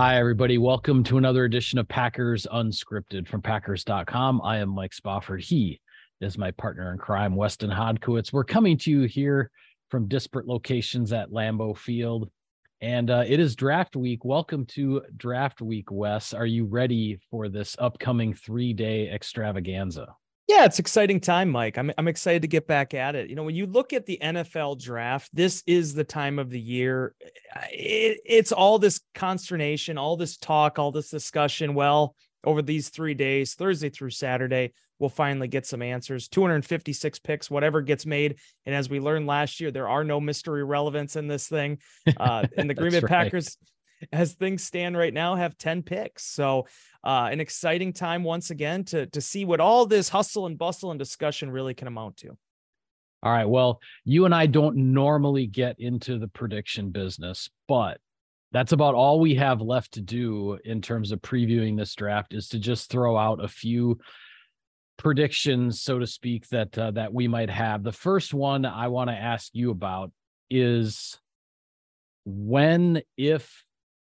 Hi, everybody. Welcome to another edition of Packers Unscripted from Packers.com. I am Mike Spofford. He is my partner in crime, Weston Hodkiewicz. We're coming to you here from disparate locations at Lambeau Field, and uh, it is draft week. Welcome to draft week, Wes. Are you ready for this upcoming three day extravaganza? Yeah, it's exciting time, Mike. I'm I'm excited to get back at it. You know, when you look at the NFL draft, this is the time of the year. It, it's all this consternation, all this talk, all this discussion. Well, over these three days, Thursday through Saturday, we'll finally get some answers. 256 picks, whatever gets made. And as we learned last year, there are no mystery relevance in this thing. Uh, and the Green Bay right. Packers as things stand right now, have 10 picks. So, uh, an exciting time once again to, to see what all this hustle and bustle and discussion really can amount to. All right. Well, you and I don't normally get into the prediction business, but that's about all we have left to do in terms of previewing this draft is to just throw out a few predictions, so to speak, that uh, that we might have. The first one I want to ask you about is when, if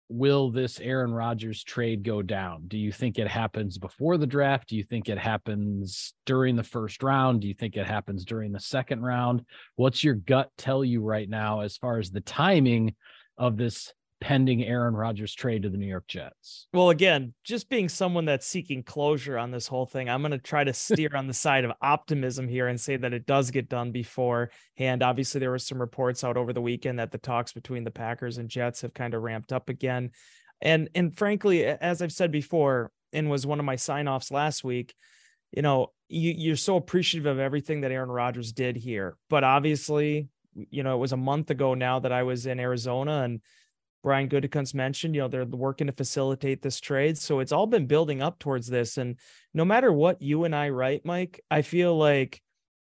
will this Aaron Rodgers trade go down? Do you think it happens before the draft? Do you think it happens during the first round? Do you think it happens during the second round? What's your gut tell you right now as far as the timing of this pending Aaron Rodgers trade to the New York Jets? Well, again, just being someone that's seeking closure on this whole thing, I'm going to try to steer on the side of optimism here and say that it does get done beforehand. Obviously, there were some reports out over the weekend that the talks between the Packers and Jets have kind of ramped up again. And and frankly, as I've said before, and was one of my sign-offs last week, you know, you, you're so appreciative of everything that Aaron Rodgers did here. But obviously, you know, it was a month ago now that I was in Arizona and Brian Gutekunst mentioned, you know, they're working to facilitate this trade. So it's all been building up towards this. And no matter what you and I write, Mike, I feel like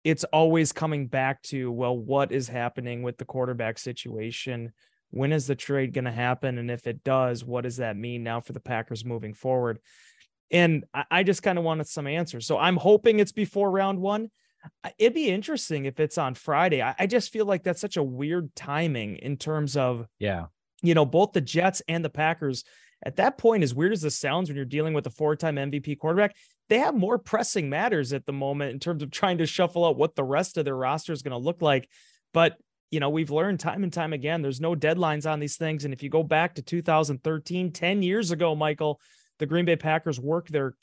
it's always coming back to, well, what is happening with the quarterback situation? When is the trade going to happen? And if it does, what does that mean now for the Packers moving forward? And I just kind of wanted some answers. So I'm hoping it's before round one. It'd be interesting if it's on Friday. I just feel like that's such a weird timing in terms of yeah you know, both the Jets and the Packers at that point, as weird as this sounds when you're dealing with a four time MVP quarterback, they have more pressing matters at the moment in terms of trying to shuffle out what the rest of their roster is going to look like. But, you know, we've learned time and time again, there's no deadlines on these things. And if you go back to 2013, 10 years ago, Michael, the Green Bay Packers worked their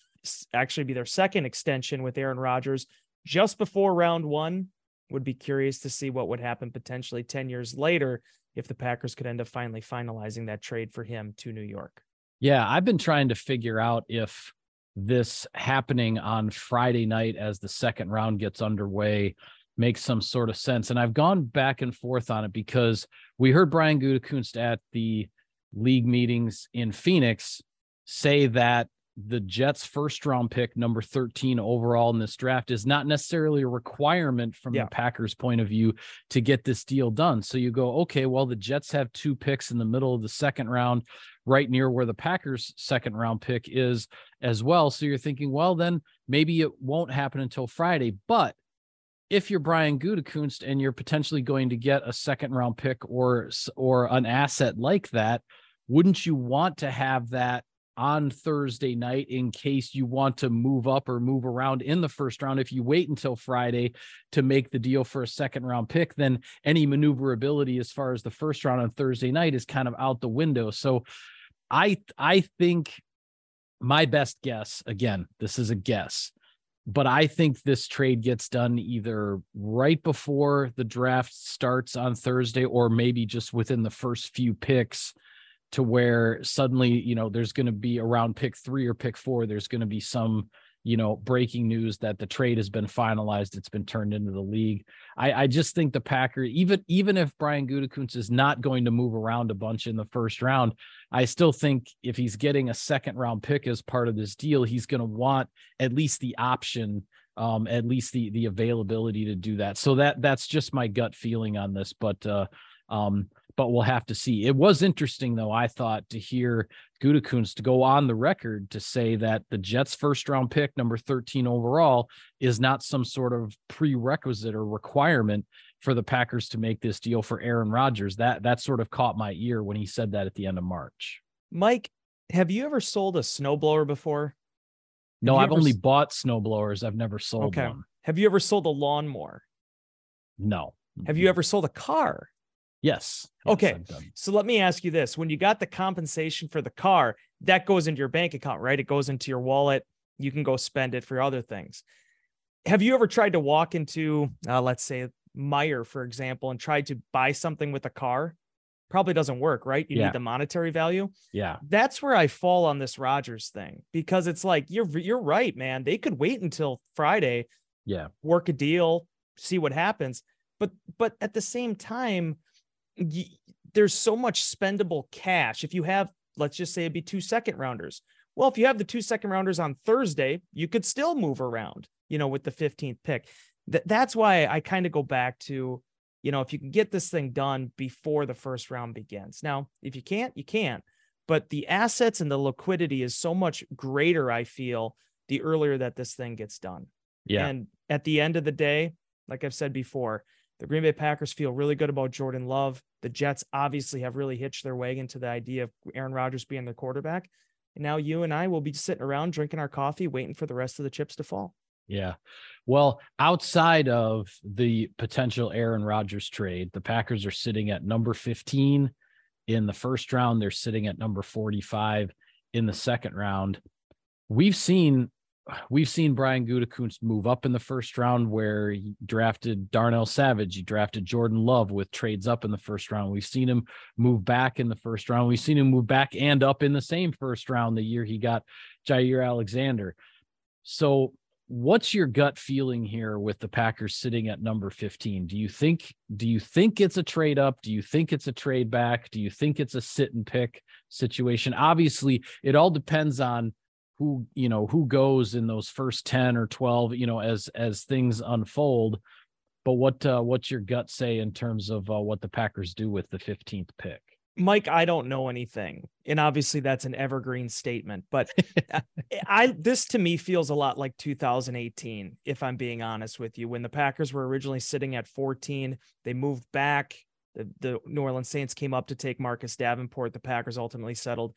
actually be their second extension with Aaron Rodgers just before round one. Would be curious to see what would happen potentially 10 years later if the Packers could end up finally finalizing that trade for him to New York. Yeah, I've been trying to figure out if this happening on Friday night as the second round gets underway makes some sort of sense. And I've gone back and forth on it because we heard Brian Gutekunst at the league meetings in Phoenix say that the Jets' first round pick, number 13 overall in this draft, is not necessarily a requirement from yeah. the Packers' point of view to get this deal done. So you go, okay, well, the Jets have two picks in the middle of the second round, right near where the Packers' second round pick is as well. So you're thinking, well, then maybe it won't happen until Friday. But if you're Brian Gutekunst and you're potentially going to get a second round pick or or an asset like that, wouldn't you want to have that on Thursday night in case you want to move up or move around in the first round. If you wait until Friday to make the deal for a second round pick, then any maneuverability as far as the first round on Thursday night is kind of out the window. So I I think my best guess, again, this is a guess, but I think this trade gets done either right before the draft starts on Thursday or maybe just within the first few picks to where suddenly, you know, there's going to be around pick three or pick four, there's going to be some, you know, breaking news that the trade has been finalized. It's been turned into the league. I, I just think the Packers, even even if Brian Gutekunst is not going to move around a bunch in the first round, I still think if he's getting a second round pick as part of this deal, he's going to want at least the option um at least the the availability to do that so that that's just my gut feeling on this but uh um but we'll have to see. It was interesting, though, I thought, to hear Gutekunst to go on the record to say that the Jets' first round pick, number 13 overall, is not some sort of prerequisite or requirement for the Packers to make this deal for Aaron Rodgers. That that sort of caught my ear when he said that at the end of March. Mike, have you ever sold a snowblower before? No, I've only bought snowblowers. I've never sold okay. one. Have you ever sold a lawnmower? No. Have you ever sold a car? Yes. Okay. so let me ask you this. When you got the compensation for the car, that goes into your bank account, right? It goes into your wallet. You can go spend it for other things. Have you ever tried to walk into, uh, let's say, Meijer, for example, and tried to buy something with a car? Probably doesn't work, right? You yeah. need the monetary value. Yeah. That's where I fall on this Rodgers thing because it's like you're you're right, man. They could wait until Friday. Yeah. Work a deal, see what happens. But but at the same time, there's so much spendable cash. If you have, let's just say it'd be two second rounders. Well, if you have the two second rounders on Thursday, you could still move around, you know, with the 15th pick. Th- that's why I kind of go back to, you know, if you can get this thing done before the first round begins. Now, if you can't, you can't. But the assets and the liquidity is so much greater, I feel, the earlier that this thing gets done. Yeah. And at the end of the day, like I've said before, the Green Bay Packers feel really good about Jordan Love. The Jets obviously have really hitched their wagon to the idea of Aaron Rodgers being their quarterback. And now you and I will be sitting around drinking our coffee, waiting for the rest of the chips to fall. Yeah. Well, outside of the potential Aaron Rodgers trade, the Packers are sitting at number 15 in the first round. They're sitting at number 45 in the second round. We've seen we've seen Brian Gutekunst move up in the first round where he drafted Darnell Savage. He drafted Jordan Love with trades up in the first round. We've seen him move back in the first round. We've seen him move back and up in the same first round the year he got Jaire Alexander. So what's your gut feeling here with the Packers sitting at number 15? Do you think do you think it's a trade up? Do you think it's a trade back? Do you think it's a sit and pick situation? Obviously, it all depends on who you know who goes in those first 10 or 12 you know as as things unfold but what uh, what's your gut say in terms of uh, what the packers do with the 15th pick mike i don't know anything and obviously that's an evergreen statement but i this to me feels a lot like 2018 if i'm being honest with you when the packers were originally sitting at 14 they moved back the, the New Orleans Saints came up to take Marcus Davenport. The Packers ultimately settled,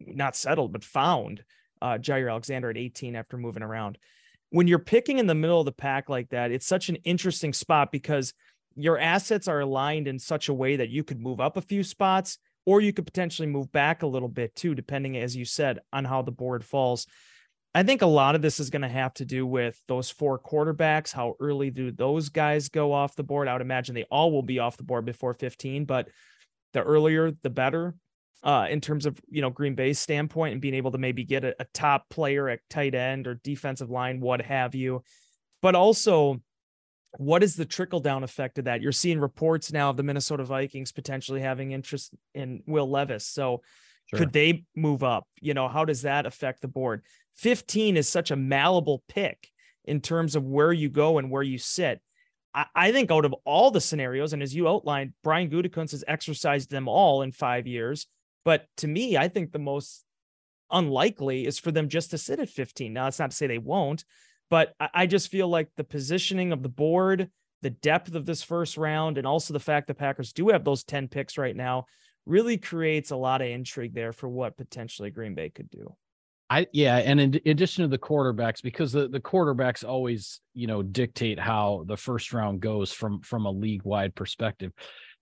not settled, but found uh, Jaire Alexander at 18 after moving around. When you're picking in the middle of the pack like that, it's such an interesting spot because your assets are aligned in such a way that you could move up a few spots or you could potentially move back a little bit too, depending, as you said, on how the board falls. I think a lot of this is going to have to do with those four quarterbacks. How early do those guys go off the board? I would imagine they all will be off the board before 15, but the earlier, the better uh, in terms of you know Green Bay's standpoint and being able to maybe get a, a top player at tight end or defensive line, what have you. But also, what is the trickle down effect of that? You're seeing reports now of the Minnesota Vikings potentially having interest in Will Levis. So sure. could they move up? You know, how does that affect the board? 15 is such a malleable pick in terms of where you go and where you sit. I, I think out of all the scenarios, and as you outlined, Brian Gutekunst has exercised them all in five years. But to me, I think the most unlikely is for them just to sit at 15. Now, it's not to say they won't, But I just feel like the positioning of the board, the depth of this first round, and also the fact the Packers do have those 10 picks right now really creates a lot of intrigue there for what potentially Green Bay could do. I yeah, and in addition to the quarterbacks, because the, the quarterbacks always, you know, dictate how the first round goes from from a league wide perspective.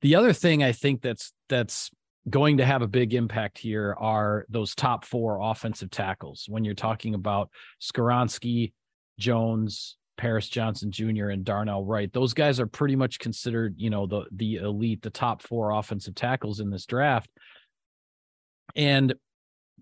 The other thing I think that's that's going to have a big impact here are those top four offensive tackles. When you're talking about Skoronski, Jones, Paris Johnson Jr. and Darnell Wright, those guys are pretty much considered, you know, the the elite, the top four offensive tackles in this draft. And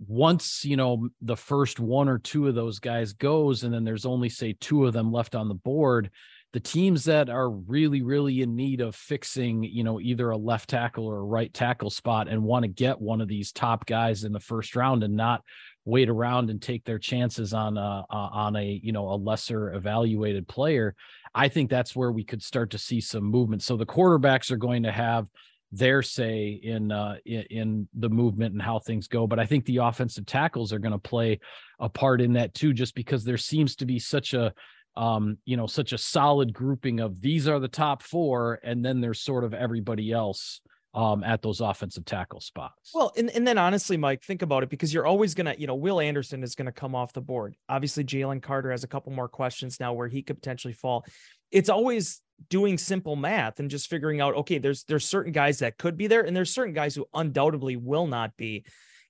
once you know the first one or two of those guys goes and then there's only say two of them left on the board the teams that are really really in need of fixing you know either a left tackle or a right tackle spot and want to get one of these top guys in the first round and not wait around and take their chances on a on a you know a lesser evaluated player i think that's where we could start to see some movement. So the quarterbacks are going to have their say in uh in, in the movement and how things go but i think the offensive tackles are going to play a part in that too just because there seems to be such a um you know such a solid grouping of these are the top 4 and then there's sort of everybody else um, at those offensive tackle spots. Well, and, and then honestly, Mike, think about it because you're always going to, you know, Will Anderson is going to come off the board. Obviously, Jalen Carter has a couple more questions now where he could potentially fall. It's always doing simple math and just figuring out okay there's there's certain guys that could be there and there's certain guys who undoubtedly will not be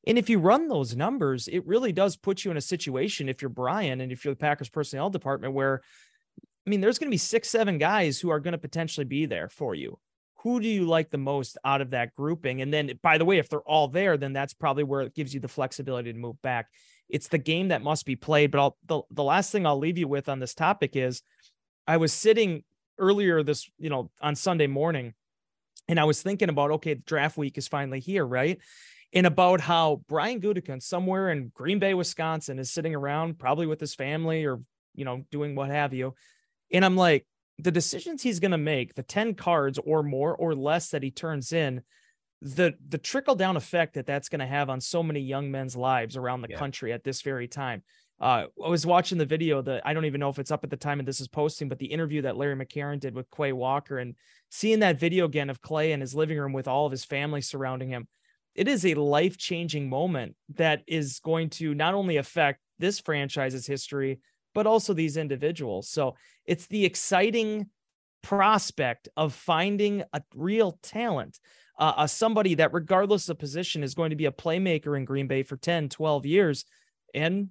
and if you run those numbers it really does put you in a situation if you're Brian and if you're the Packers personnel department where I mean there's going to be 6 7 guys who are going to potentially be there for you. Who do you like the most out of that grouping? And then by the way if they're all there then that's probably where it gives you the flexibility to move back. It's the game that must be played but I'll, the, the last thing I'll leave you with on this topic is I was sitting earlier this, you know, on Sunday morning, and I was thinking about, okay, draft week is finally here, right? And about how Brian Gutekunst somewhere in Green Bay, Wisconsin, is sitting around probably with his family or you know doing what have you. And I'm like, the decisions he's going to make, the 10 cards or more or less that he turns in, the the trickle down effect that that's going to have on so many young men's lives around the yeah. country at this very time uh, I was watching the video that I don't even know if it's up at the time and this is posting, but the interview that Larry McCarren did with Quay Walker and seeing that video again of Clay in his living room with all of his family surrounding him, it is a life changing moment that is going to not only affect this franchise's history, but also these individuals. So it's the exciting prospect of finding a real talent, uh, uh, somebody that, regardless of position, is going to be a playmaker in Green Bay for 10, 12 years. And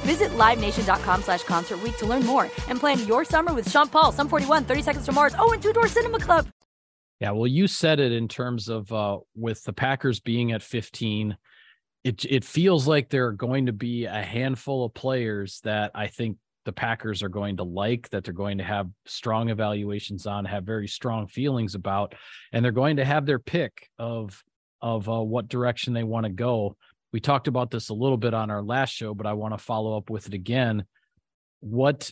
Visit LiveNation.com slash Concert to learn more and plan your summer with Sean Paul, Sum 41, 30 Seconds to Mars, oh, and Two Door Cinema Club. Yeah, well, you said it in terms of uh, with the Packers being at 15, it it feels like there are going to be a handful of players that I think the Packers are going to like, that they're going to have strong evaluations on, have very strong feelings about, and they're going to have their pick of of uh, what direction they want to go we talked about this a little bit on our last show, but I want to follow up with it again. What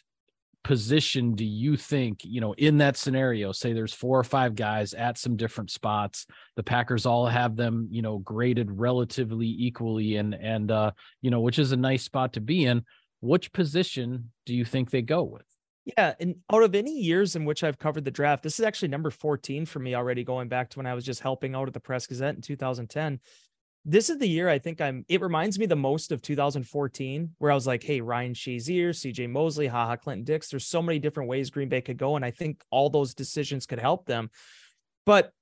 position do you think, you know, in that scenario, say there's four or five guys at some different spots, the Packers all have them, you know, graded relatively equally and and uh, you know, which is a nice spot to be in. Which position do you think they go with? Yeah, and out of any years in which I've covered the draft, this is actually number 14 for me already going back to when I was just helping out at the Press Gazette in 2010 this is the year I think I'm. It reminds me the most of 2014, where I was like, "Hey, Ryan Shazier, C.J. Mosley, Ha Ha, Clinton Dix." There's so many different ways Green Bay could go, and I think all those decisions could help them. But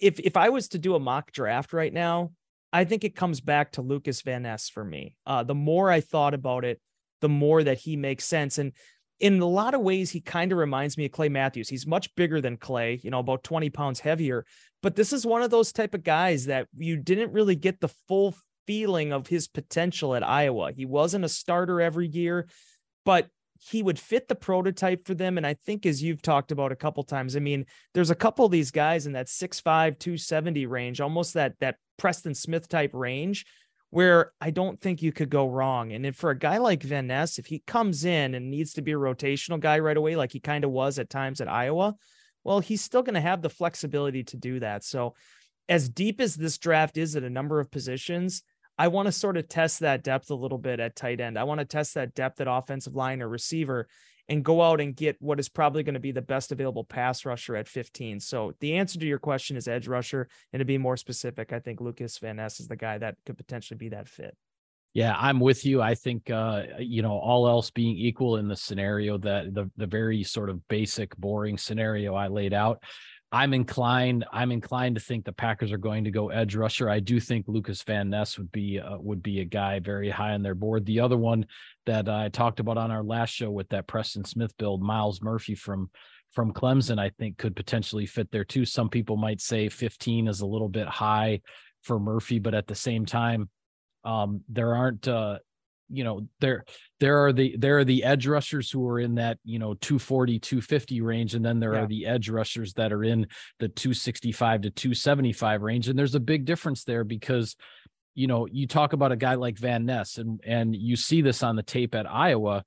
if if I was to do a mock draft right now, I think it comes back to Lucas Van Ness for me. Uh, the more I thought about it, the more that he makes sense. And in a lot of ways, he kind of reminds me of Clay Matthews. He's much bigger than Clay, you know, about 20 pounds heavier. But this is one of those type of guys that you didn't really get the full feeling of his potential at Iowa. He wasn't a starter every year, but he would fit the prototype for them. And I think, as you've talked about a couple times, I mean, there's a couple of these guys in that 6'5, 270 range, almost that that Preston Smith type range, where I don't think you could go wrong. And if for a guy like Van Ness, if he comes in and needs to be a rotational guy right away, like he kind of was at times at Iowa, well, he's still going to have the flexibility to do that. So, as deep as this draft is at a number of positions, I want to sort of test that depth a little bit at tight end. I want to test that depth at offensive line or receiver and go out and get what is probably going to be the best available pass rusher at 15. So the answer to your question is edge rusher. And to be more specific, I think Lucas Van Ness is the guy that could potentially be that fit. Yeah, I'm with you. I think uh, you know, all else being equal in the scenario that the the very sort of basic, boring scenario I laid out, I'm inclined. I'm inclined to think the Packers are going to go edge rusher. I do think Lucas Van Ness would be uh, would be a guy very high on their board. The other one that I talked about on our last show with that Preston Smith build, Myles Murphy from from Clemson, I think could potentially fit there too. Some people might say 15 is a little bit high for Murphy, but at the same time, um, there aren't uh, you know there there are the there are the edge rushers who are in that you know 240 250 range and then there yeah. are the edge rushers that are in the 265 to 275 range and there's a big difference there because you know you talk about a guy like Van Ness and and you see this on the tape at Iowa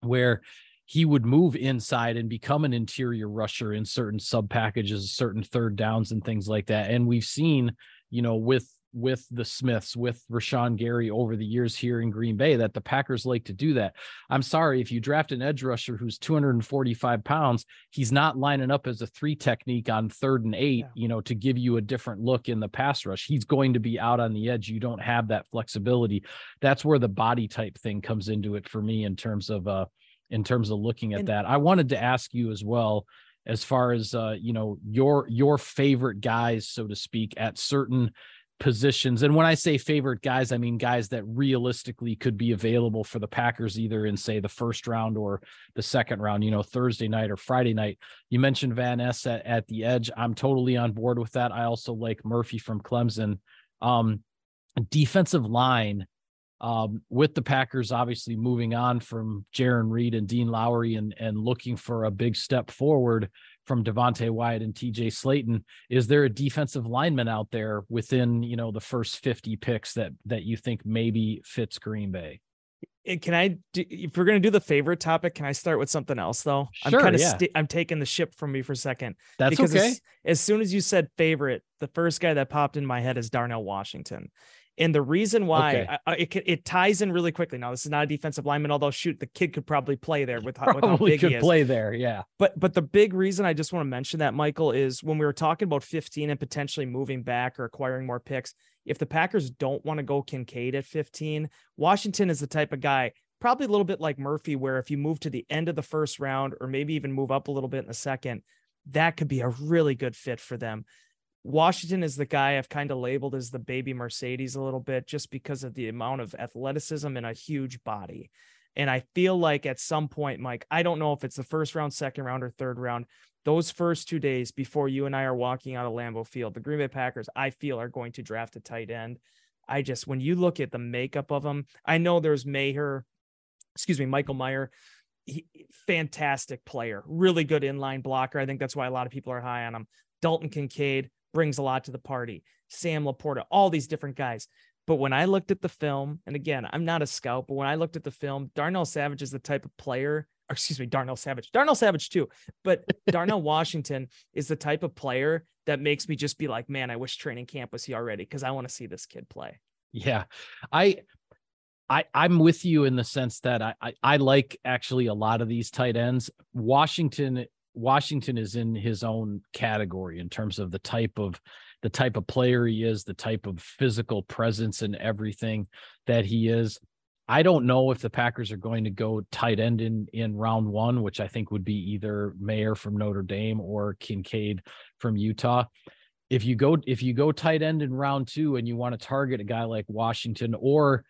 where he would move inside and become an interior rusher in certain sub packages certain third downs and things like that. And we've seen you know with with the Smiths, with Rashan Gary over the years here in Green Bay that the Packers like to do that. I'm sorry, if you draft an edge rusher who's 245 pounds, he's not lining up as a three technique on third and eight, yeah. you know, to give you a different look in the pass rush. He's going to be out on the edge. You don't have that flexibility. That's where the body type thing comes into it for me in terms of, uh, in terms of looking at and, that. I wanted to ask you as well as far as uh, you know your your favorite guys so to speak at certain positions. And when I say favorite guys, I mean guys that realistically could be available for the Packers either in say the first round or the second round, you know, Thursday night or Friday night. You mentioned Van Ness at, at the edge. I'm totally on board with that. I also like Murphy from Clemson. Um, defensive line um, with the Packers obviously moving on from Jarran Reed and Dean Lowry and and looking for a big step forward from Devonte Wyatt and TJ Slaton. Is there a defensive lineman out there within, you know, the first 50 picks that that you think maybe fits Green Bay? Can I do, if we're going to do the favorite topic, can I start with something else though? Sure, I'm kind of yeah. st- I'm taking the ship from me for a second. That's because okay. As, as soon as you said favorite, the first guy that popped in my head is Darnell Washington. And the reason why okay. I, it it ties in really quickly. Now, this is not a defensive lineman, although shoot, the kid could probably play there with, probably with how big could he is. play there, yeah. But but the big reason I just want to mention that Michael is when we were talking about 15 and potentially moving back or acquiring more picks. If the Packers don't want to go Kincaid at 15, Washington is the type of guy, probably a little bit like Murphy, where if you move to the end of the first round or maybe even move up a little bit in the second, that could be a really good fit for them. Washington is the guy I've kind of labeled as the baby Mercedes a little bit just because of the amount of athleticism and a huge body. And I feel like at some point, Mike, I don't know if it's the first round, second round, or third round. Those first two days before you and I are walking out of Lambeau Field, the Green Bay Packers, I feel, are going to draft a tight end. I just, when you look at the makeup of them, I know there's Mayer, excuse me, Michael Mayer, he, fantastic player, really good inline blocker. I think that's why a lot of people are high on him. Dalton Kincaid, brings a lot to the party. Sam LaPorta, all these different guys. But when I looked at the film, and again, I'm not a scout, but when I looked at the film, Darnell Savage is the type of player, excuse me, Darnell Savage, Darnell Savage too, but Darnell Washington is the type of player that makes me just be like, man, I wish training camp was here already because I want to see this kid play. Yeah. I, I, I'm with you in the sense that I, I, I like actually a lot of these tight ends. Washington Washington is in his own category in terms of the type of the type of player he is, the type of physical presence and everything that he is. I don't know if the Packers are going to go tight end in in round 1, which I think would be either Mayer from Notre Dame or Kincaid from Utah. If you go if you go tight end in round 2 and you want to target a guy like Washington or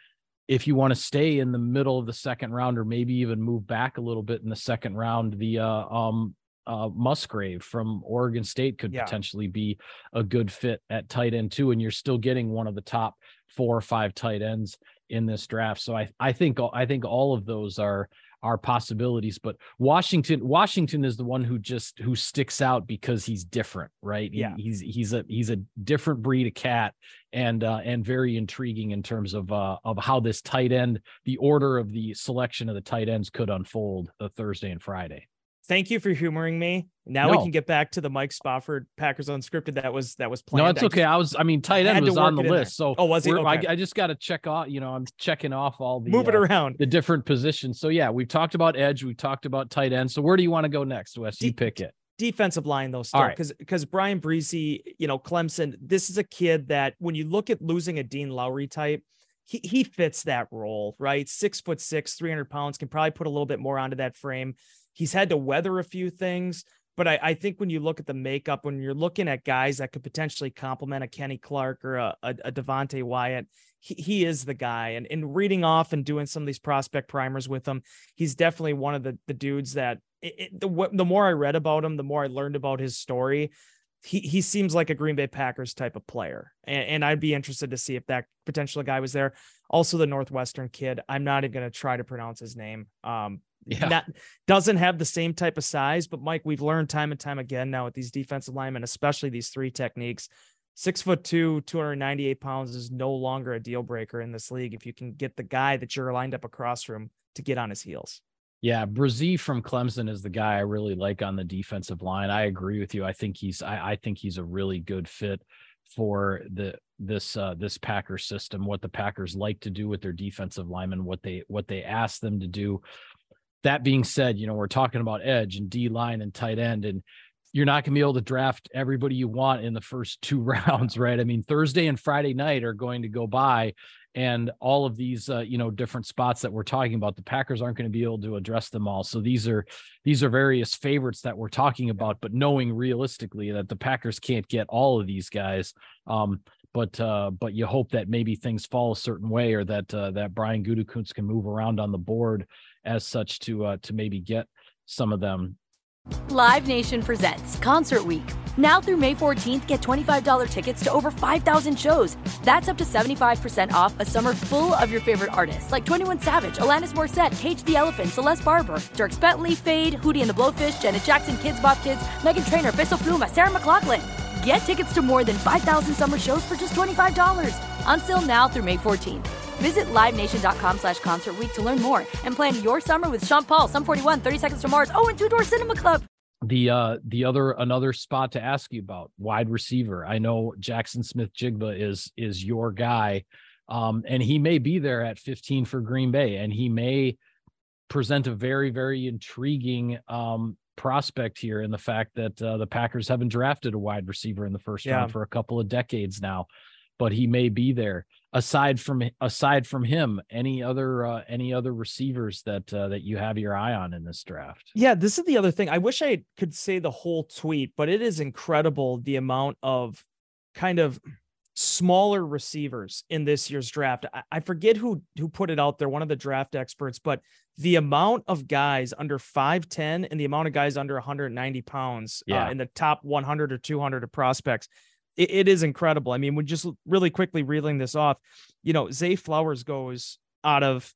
if you want to stay in the middle of the second round or maybe even move back a little bit in the second round, the uh, um, uh, Musgrave from Oregon State could yeah. potentially be a good fit at tight end too, and you're still getting one of the top four or five tight ends in this draft. So I I think I think all of those are are possibilities. But Washington, Washington is the one who just who sticks out because he's different, right? Yeah, he, he's he's a he's a different breed of cat, and uh, and very intriguing in terms of uh, of how this tight end, the order of the selection of the tight ends could unfold the Thursday and Friday thank you for humoring me. Now no. we can get back to the Mike Spofford Packers unscripted. That was that was planned. No, it's okay. I was. I mean, tight end was on the list. So oh, was he? Okay. I, I, just got to check off. You know, I'm checking off all the move it uh, around the different positions. So yeah, we've talked about edge. We've talked about tight end. So where do you want to go next, Wes? You pick it. Defensive line though, still because right. because Bryan Bresee, you know, Clemson. This is a kid that when you look at losing a Dean Lowry type, he he fits that role, right? Six foot six, 300 pounds, can probably put a little bit more onto that frame. He's had to weather a few things, but I, I think when you look at the makeup, when you're looking at guys that could potentially complement a Kenny Clark or a, a, a Devonte Wyatt, he, he is the guy. And in reading off and doing some of these prospect primers with him, he's definitely one of the the dudes that it, it, the the more I read about him, the more I learned about his story. He he seems like a Green Bay Packers type of player, and, and I'd be interested to see if that potential guy was there. Also, the Northwestern kid. I'm not even going to try to pronounce his name. Um, yeah. Not, doesn't have the same type of size, but Mike, we've learned time and time again now with these defensive linemen, especially these three techniques. Six foot two, 298 pounds is no longer a deal breaker in this league if you can get the guy that you're lined up across from to get on his heels. Yeah, Bresee from Clemson is the guy I really like on the defensive line. I agree with you. I think he's I, I think he's a really good fit for the this uh this Packers system, what the Packers like to do with their defensive linemen, what they what they ask them to do that being said, you know, we're talking about edge and D line and tight end, and you're not going to be able to draft everybody you want in the first two rounds, right? I mean, Thursday and Friday night are going to go by, and all of these, uh, you know, different spots that we're talking about, the Packers aren't going to be able to address them all. So these are these are various favorites that we're talking about, but knowing realistically that the Packers can't get all of these guys. Um, but uh, but you hope that maybe things fall a certain way, or that uh, that Brian Gutekunst can move around on the board as such to uh, to maybe get some of them. Live Nation presents Concert Week. Now through May 14th, get $25 tickets to over 5,000 shows. That's up to 75% off a summer full of your favorite artists like 21 Savage, Alanis Morissette, Cage the Elephant, Celeste Barber, Dierks Bentley, Feid, Hootie and the Blowfish, Janet Jackson, Kidz Bop Kids, Meghan Trainor, Peso Pluma, Sarah McLachlan. Get tickets to more than 5,000 summer shows for just $25. Until now through May 14th. Visit LiveNation.com slash Concert to learn more and plan your summer with Sean Paul, Sum 41, 30 Seconds to Mars, oh, and Two Door Cinema Club. The uh the other another spot to ask you about wide receiver. I know Jaxon Smith-Njigba is is your guy, um, and he may be there at 15 for Green Bay, and he may present a very very intriguing um prospect here in the fact that uh, the Packers haven't drafted a wide receiver in the first yeah. round for a couple of decades now, but he may be there. Aside from aside from him any other uh, any other receivers that uh, that you have your eye on in this draft? Yeah this is the other thing. I wish i could say the whole tweet but it is incredible the amount of kind of smaller receivers in this year's draft. I, I forget who who put it out there one of the draft experts but the amount of guys under 510 and the amount of guys under 190 pounds uh, yeah. uh, in the top 100 or 200 of prospects it, it is incredible. I mean, we're just really quickly reeling this off, you know, Zay Flowers goes out of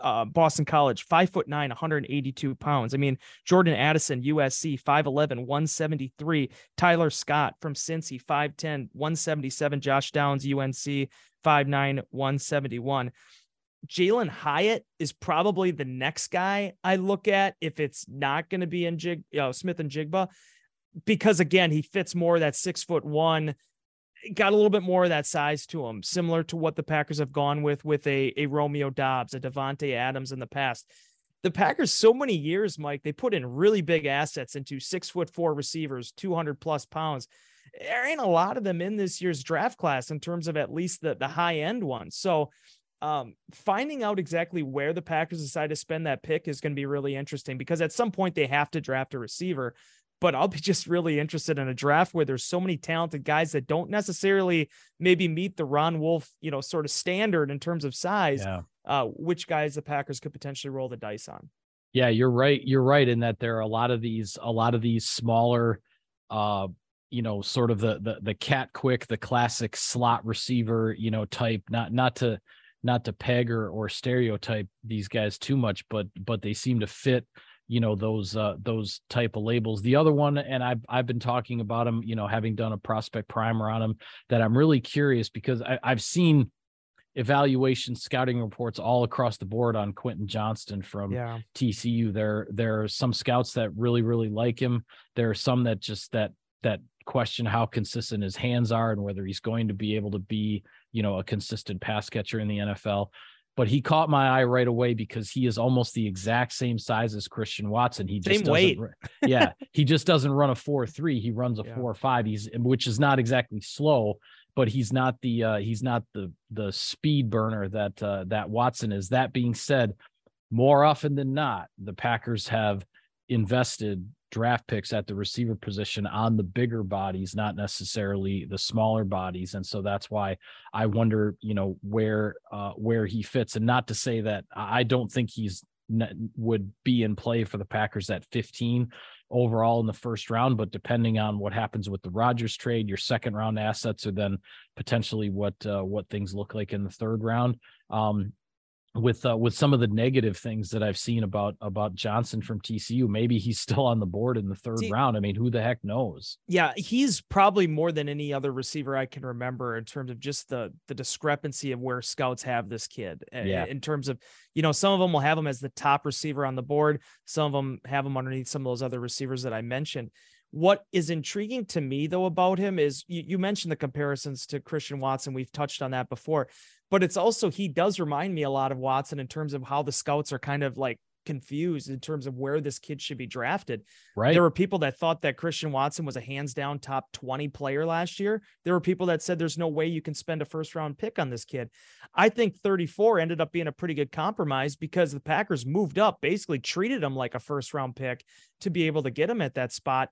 uh, Boston College, five foot nine, 182 pounds. I mean, Jordan Addison, USC, 5'11, 173. Tyler Scott from Cincy, 5'10, 177. Josh Downs, UNC, 5'9, 171. Jalin Hyatt is probably the next guy I look at if it's not going to be in Jig, you know, Smith-Njigba because again, he fits more that six foot one, got a little bit more of that size to him, similar to what the Packers have gone with with a, a Romeo Doubs, a Davante Adams in the past. The Packers, so many years, Mike, they put in really big assets into six foot four receivers, 200 plus pounds. There ain't a lot of them in this year's draft class in terms of at least the, the high end ones. So, um, finding out exactly where the Packers decide to spend that pick is going to be really interesting because at some point they have to draft a receiver but I'll be just really interested in a draft where there's so many talented guys that don't necessarily maybe meet the Ron Wolf, you know, sort of standard in terms of size. Yeah. Uh, which guys the Packers could potentially roll the dice on. Yeah, you're right. You're right in that there are a lot of these, a lot of these smaller, uh, you know, sort of the the the cat quick, the classic slot receiver, you know, type. Not not to not to peg or or stereotype these guys too much, but but they seem to fit you know those uh those type of labels the other one and i've i've been talking about him you know having done a prospect primer on him that i'm really curious because I, i've seen evaluation scouting reports all across the board on Quentin Johnston from Yeah. TCU. There there are some scouts that really really like him. There are some that just that that question how consistent his hands are and whether he's going to be able to be, you know, a consistent pass catcher in the NFL. But he caught my eye right away because he is almost the exact same size as Christian Watson. He just Same doesn't weight. yeah, he just doesn't run a four three. He runs a Yeah. four five. He's which is not exactly slow, but he's not the uh, he's not the the speed burner that uh, that Watson is. That being said, more often than not, the Packers have invested draft picks at the receiver position on the bigger bodies, not necessarily the smaller bodies, and so that's why I wonder, you know, where uh, where he fits. And not to say that I don't think he's would be in play for the Packers at 15 overall in the first round, but depending on what happens with the Rodgers trade, your second round assets are then potentially what uh, what things look like in the third round. Um, with uh, with some of the negative things that I've seen about about Johnston from TCU, maybe he's still on the board in the third See- round. I mean, who the heck knows? Yeah, he's probably more than any other receiver I can remember in terms of just the the discrepancy of where scouts have this kid. Yeah. In terms of, you know, some of them will have him as the top receiver on the board. Some of them have him underneath some of those other receivers that I mentioned. What is intriguing to me though about him is you, you mentioned the comparisons to Christian Watson. We've touched on that before, but it's also he does remind me a lot of Watson in terms of how the scouts are kind of like confused in terms of where this kid should be drafted. Right? There were people that thought that Christian Watson was a hands down top 20 player last year. There were people that said there's no way you can spend a first round pick on this kid. I think 34 ended up being a pretty good compromise because the Packers moved up, basically treated him like a first round pick to be able to get him at that spot,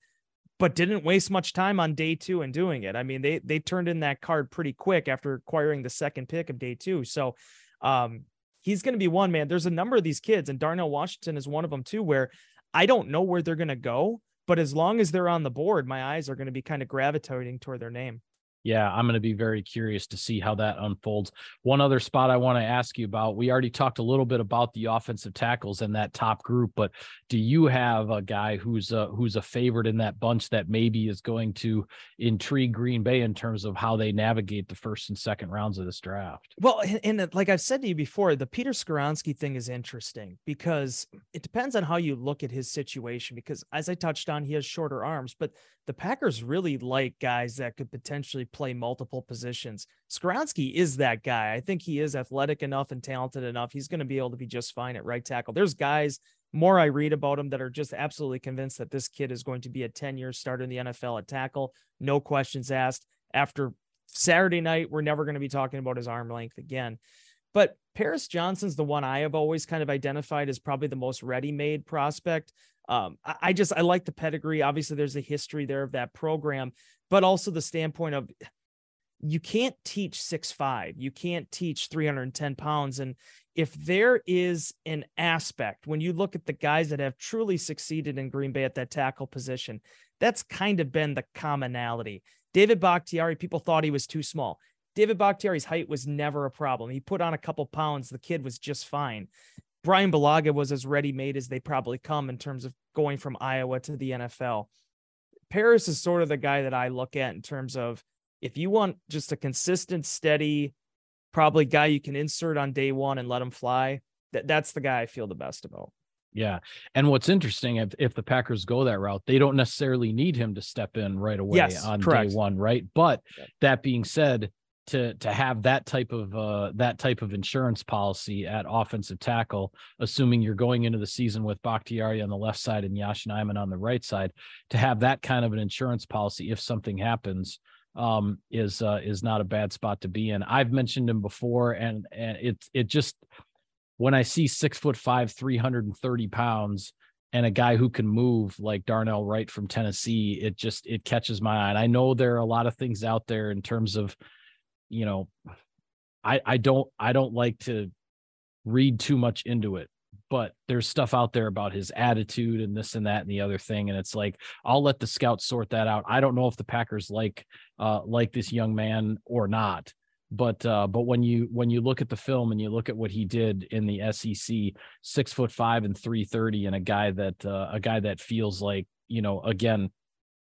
but didn't waste much time on day two in doing it. I mean, they they turned in that card pretty quick after acquiring the second pick of day two. So um he's going to be one man. There's a number of these kids, and Darnell Washington is one of them too, where I don't know where they're going to go, but as long as they're on the board, my eyes are going to be kind of gravitating toward their name. Yeah, I'm going to be very curious to see how that unfolds. One other spot I want to ask you about. We already talked a little bit about the offensive tackles and that top group, but do you have a guy who's a, who's a favorite in that bunch that maybe is going to intrigue Green Bay in terms of how they navigate the first and second rounds of this draft? Well, and, uh, like I've said to you before, the Peter Skoronski thing is interesting because it depends on how you look at his situation. Because as I touched on, he has shorter arms, but the Packers really like guys that could potentially play multiple positions. Skoronski is that guy. I think he is athletic enough and talented enough. He's going to be able to be just fine at right tackle. There's guys more I read about him that are just absolutely convinced that this kid is going to be a 10 year starter in the NFL at tackle. No questions asked. After Saturday night, we're never going to be talking about his arm length again. But Paris Johnson's the one I have always kind of identified as probably the most ready made prospect. Um, I, I just, I like the pedigree. Obviously, there's a history there of that program, but also the standpoint of you can't teach six five, you can't teach 310 pounds. And if there is an aspect when you look at the guys that have truly succeeded in Green Bay at that tackle position, that's kind of been the commonality. David Bakhtiari, people thought he was too small. David Bakhtiari's height was never a problem. He put on a couple pounds, the kid was just fine. Bryan Bulaga was as ready made as they probably come in terms of going from Iowa to the NFL. Paris is sort of the guy that I look at in terms of if you want just a consistent, steady, probably guy you can insert on day one and let him fly, that, that's the guy I feel the best about. Yeah. And what's interesting, if, if the Packers go that route, they don't necessarily need him to step in right away Yes, on correct. day one, right? But that being said, to to have that type of uh that type of insurance policy at offensive tackle, assuming you're going into the season with Bakhtiari on the left side and Yosh Nijman on the right side, to have that kind of an insurance policy if something happens um is uh is not a bad spot to be in. I've mentioned him before and and it it just when I see six foot five, 330 pounds, and a guy who can move like Darnell Wright from Tennessee, it just it catches my eye. And I know there are a lot of things out there in terms of, you know, I I don't I don't like to read too much into it, but there's stuff out there about his attitude and this and that and the other thing. And it's like I'll let the scouts sort that out. I don't know if the Packers like uh like this young man or not but uh, but when you when you look at the film and you look at what he did in the SEC, six foot five and three thirty, and a guy that uh, a guy that feels like you know again,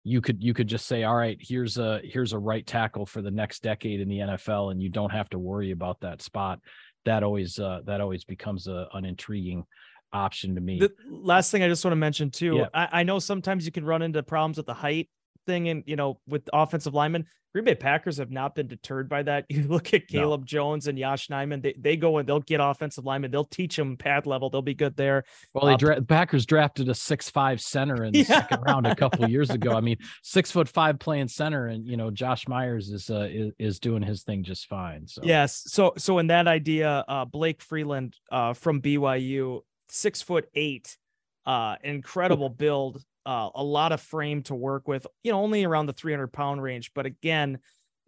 you could you could just say, all right, here's a here's a right tackle for the next decade in the NFL, and you don't have to worry about that spot. That always uh, that always becomes a, an intriguing option to me. The last thing I just want to mention too, Yeah. I, I know sometimes you can run into problems with the height thing and you know with offensive linemen. Green Bay Packers have not been deterred by that. You look at No. Caleb Jones and Yosh Nijman, they, they go and they'll get offensive linemen, they'll teach them pad level, they'll be good there. Well, they Uh, dra- Packers drafted a six five center in the Yeah. second round a couple of years ago. I mean, six foot five playing center, and you know Josh Myers is uh, is, is doing his thing just fine. So Yes. So so in that idea, uh Blake Freeland uh from BYU, six foot eight, uh incredible build, uh a lot of frame to work with, you know, only around the 300 pound range. But again,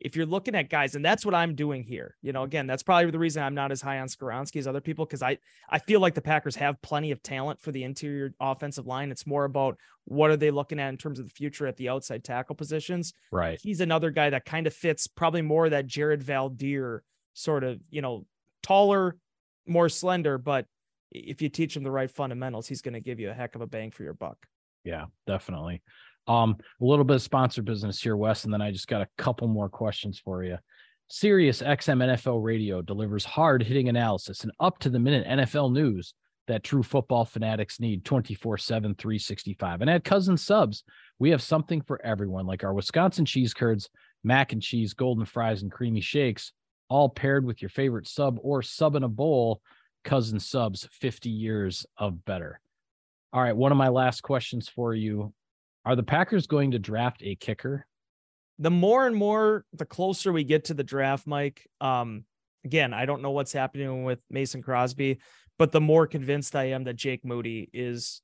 if you're looking at guys, and that's what I'm doing here, you know, again, that's probably the reason I'm not as high on Skoronski as other people, because I I feel like the Packers have plenty of talent for the interior offensive line. It's more about what are they looking at in terms of the future at the outside tackle positions right, he's another guy that kind of fits probably more that Jared Veldheer sort of, you know, taller, more slender, but if you teach him the right fundamentals, he's going to give you a heck of a bang for your buck. Yeah, definitely. Um, a little bit of sponsor business here, Wes, and then I just got a couple more questions for you. Sirius XM NFL Radio delivers hard hitting analysis and up to the minute NFL news that true football fanatics need 24 7, 365. And at Cousins Subs, we have something for everyone, like our Wisconsin cheese curds, mac and cheese, golden fries, and creamy shakes, all paired with your favorite sub or sub in a bowl. Cousins Subs, 50 years of better. All right, one of my last questions for you. Are the Packers going to draft a kicker? The more and more, the closer we get to the draft, Mike. Um, again, I don't know what's happening with Mason Crosby, but the more convinced I am that Jake Moody is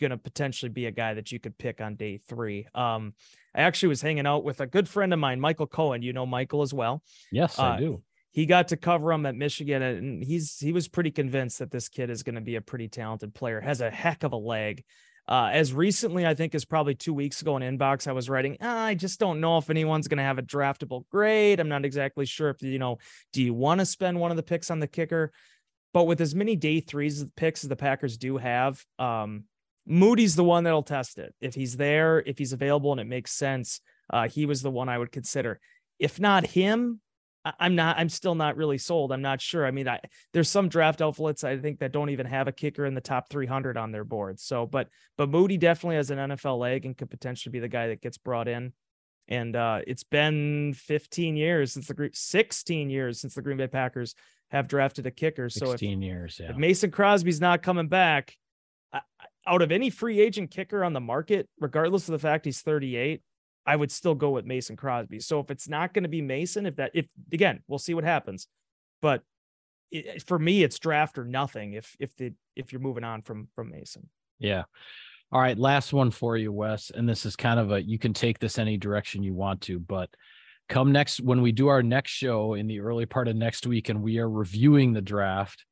going to potentially be a guy that you could pick on day three. Um, I actually was hanging out with a good friend of mine, Michael Cohen. You know Michael as well. Yes, Uh, I do. He got to cover him at Michigan, and he's he was pretty convinced that this kid is going to be a pretty talented player. Has a heck of a leg. Uh, as recently, I think, is probably two weeks ago in inbox, I was writing, "Ah, I just don't know if anyone's going to have a draftable grade. I'm not exactly sure if you know, do you want to spend one of the picks on the kicker? But with as many day threes picks as the Packers do have, um, Moody's the one that'll test it. If he's there, if he's available, and it makes sense, uh, he was the one I would consider. If not him, I'm not. I'm still not really sold. I'm not sure. I mean, I there's some draft outlets I think that don't even have a kicker in the top 300 on their board. So, but but Moody definitely has an NFL leg and could potentially be the guy that gets brought in. And uh, it's been 15 years since the Green, 16 years since the Green Bay Packers have drafted a kicker. So if, 16 years. Yeah. if Mason Crosby's not coming back, I- out of any free agent kicker on the market, regardless of the fact he's 38, I would still go with Mason Crosby. So if it's not going to be Mason, if that, if again, we'll see what happens. But it, for me, it's draft or nothing. If if the if you're moving on from from Mason, Yeah. All right. Last one for you, Wes. And this is kind of a, you can take this any direction you want to, but come next, when we do our next show in the early part of next week and we are reviewing the draft,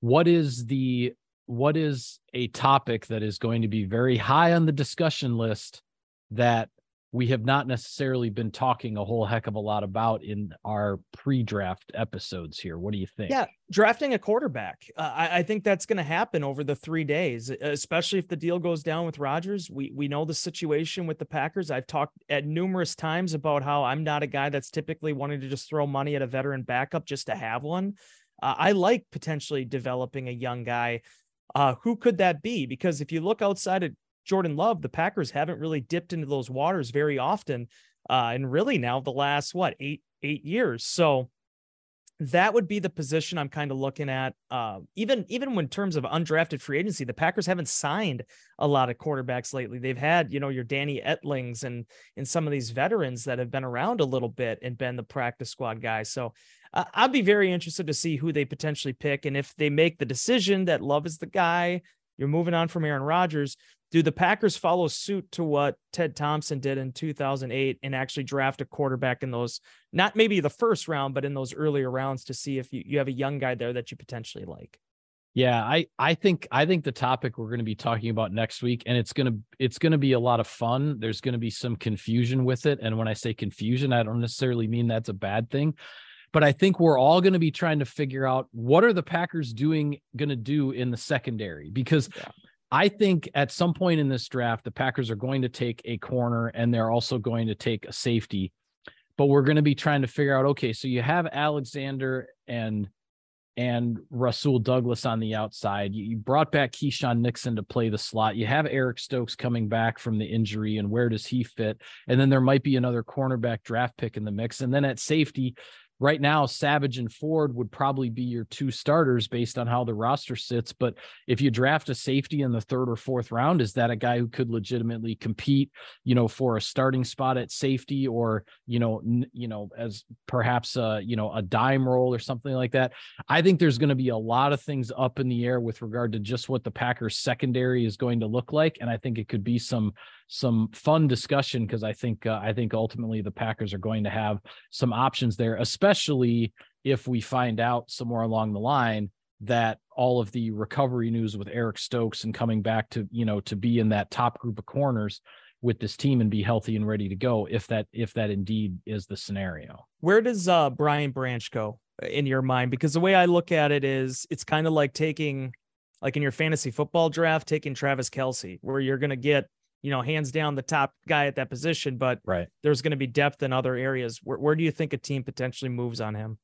what is the, what is a topic that is going to be very high on the discussion list that we have not necessarily been talking a whole heck of a lot about in our pre-draft episodes here? What do you think? yeah, drafting a quarterback. Uh, I, I think that's going to happen over the three days, especially if the deal goes down with Rodgers. We we know the situation with the Packers. I've talked at numerous times about how I'm not a guy that's typically wanting to just throw money at a veteran backup just to have one. Uh, I like potentially developing a young guy. Uh, who could that be? Because if you look outside of Jordan Love, the Packers haven't really dipped into those waters very often. Uh, and really now the last what eight eight years. So that would be the position I'm kind of looking at. Uh, even even when terms of undrafted free agency, the Packers haven't signed a lot of quarterbacks lately. They've had you know your Danny Etlings and and some of these veterans that have been around a little bit and been the practice squad guys. So uh, I'd be very interested to see who they potentially pick and if they make the decision that Love is the guy. You're moving on from Aaron Rodgers. Do the Packers follow suit to what Ted Thompson did in 2008 and actually draft a quarterback in those, not maybe the first round, but in those earlier rounds to see if you, you have a young guy there that you potentially like? Yeah, I I think I think the topic we're going to be talking about next week and it's going to it's going to be a lot of fun. There's going to be some confusion with it and when I say confusion, I don't necessarily mean that's a bad thing, but I think we're all going to be trying to figure out what are the Packers doing going to do in the secondary because yeah. I think at some point in this draft the Packers are going to take a corner and they're also going to take a safety. But we're going to be trying to figure out okay, so you have Alexander and and Rasul Douglas on the outside. You, brought back Keisean Nixon to play the slot. You have Eric Stokes coming back from the injury, and where does he fit? And then there might be another cornerback draft pick in the mix. And then at safety, right now Savage and Ford would probably be your two starters based on how the roster sits. But if you draft a safety in the third or fourth round, is that a guy who could legitimately compete, you know, for a starting spot at safety or, you know, n- you know, as perhaps a, you know, a dime role or something like that? I think there's going to be a lot of things up in the air with regard to just what the Packers secondary is going to look like. And I think it could be some some fun discussion because I think uh, I think ultimately the Packers are going to have some options there, especially if we find out somewhere along the line that all of the recovery news with Eric Stokes and coming back to you know to be in that top group of corners with this team and be healthy and ready to go if that if that indeed is the scenario. Where does uh Brian Branch go in your mind? Because the way I look at it is it's kind of like taking like in your fantasy football draft, taking Travis Kelce, where you're gonna get you know, hands down the top guy at that position, but right. there's going to be depth in other areas. Where, where do you think a team potentially moves on him?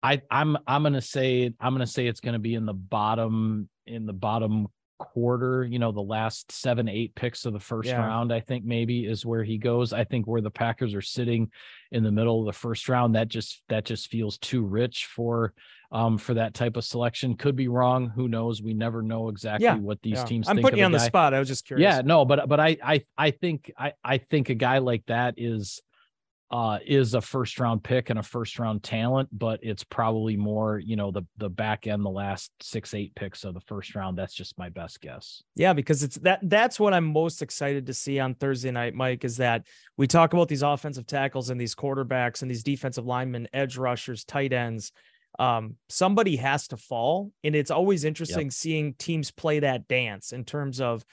I I'm I'm gonna say I'm gonna say it's gonna be in the bottom in the bottom quarter, you know, the last seven, eight picks of the first yeah. round, I think maybe is where he goes. I think where the Packers are sitting in the middle of the first round, that just that just feels too rich for um for that type of selection. Could be wrong. Who knows? We never know exactly yeah. what these yeah. teams. I'm putting you on guy. the spot. I was just curious. Yeah, no, but but I I I think I I think a guy like that is uh, is a first round pick and a first round talent, but it's probably more, you know, the the back end, the last six, eight picks of the first round. That's just my best guess. Yeah, because it's that that's what I'm most excited to see on Thursday night, Mike, is that we talk about these offensive tackles and these quarterbacks and these defensive linemen, edge rushers, tight ends. Um, somebody has to fall. And it's always interesting yep. seeing teams play that dance in terms of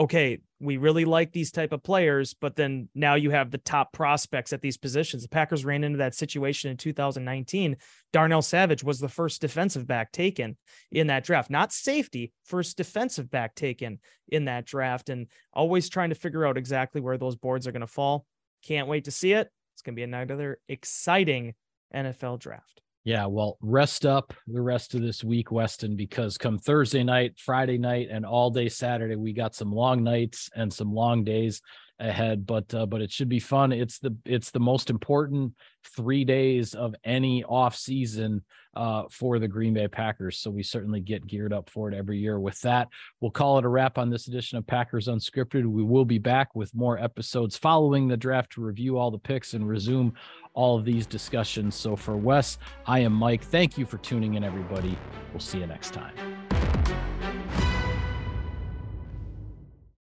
okay, we really like these type of players, but then now you have the top prospects at these positions. The Packers ran into that situation in 2019. Darnell Savage was the first defensive back taken in that draft, not safety, first defensive back taken in that draft, and always trying to figure out exactly where those boards are going to fall. Can't wait to see it. It's going to be another exciting NFL draft. Yeah, well, rest up the rest of this week, Weston, because come Thursday night, Friday night, and all day Saturday, we got some long nights and some long days ahead. But uh, but it should be fun. It's the it's the most important three days of any off season uh, for the Green Bay Packers. So we certainly get geared up for it every year. With that, we'll call it a wrap on this edition of Packers Unscripted. We will be back with more episodes following the draft to review all the picks and resume all of these discussions. So for Wes, I am Mike. Thank you for tuning in, everybody. We'll see you next time.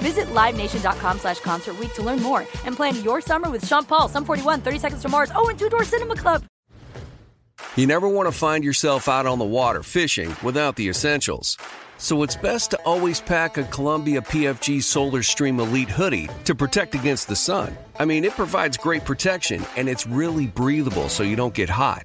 Visit LiveNation.com slash Concert to learn more and plan your summer with Sean Paul, Sum 41, 30 Seconds to Mars, oh, and Two Door Cinema Club. You never want to find yourself out on the water fishing without the essentials. So it's best to always pack a Columbia PFG Solar Stream Elite hoodie to protect against the sun. I mean, it provides great protection and it's really breathable so you don't get hot.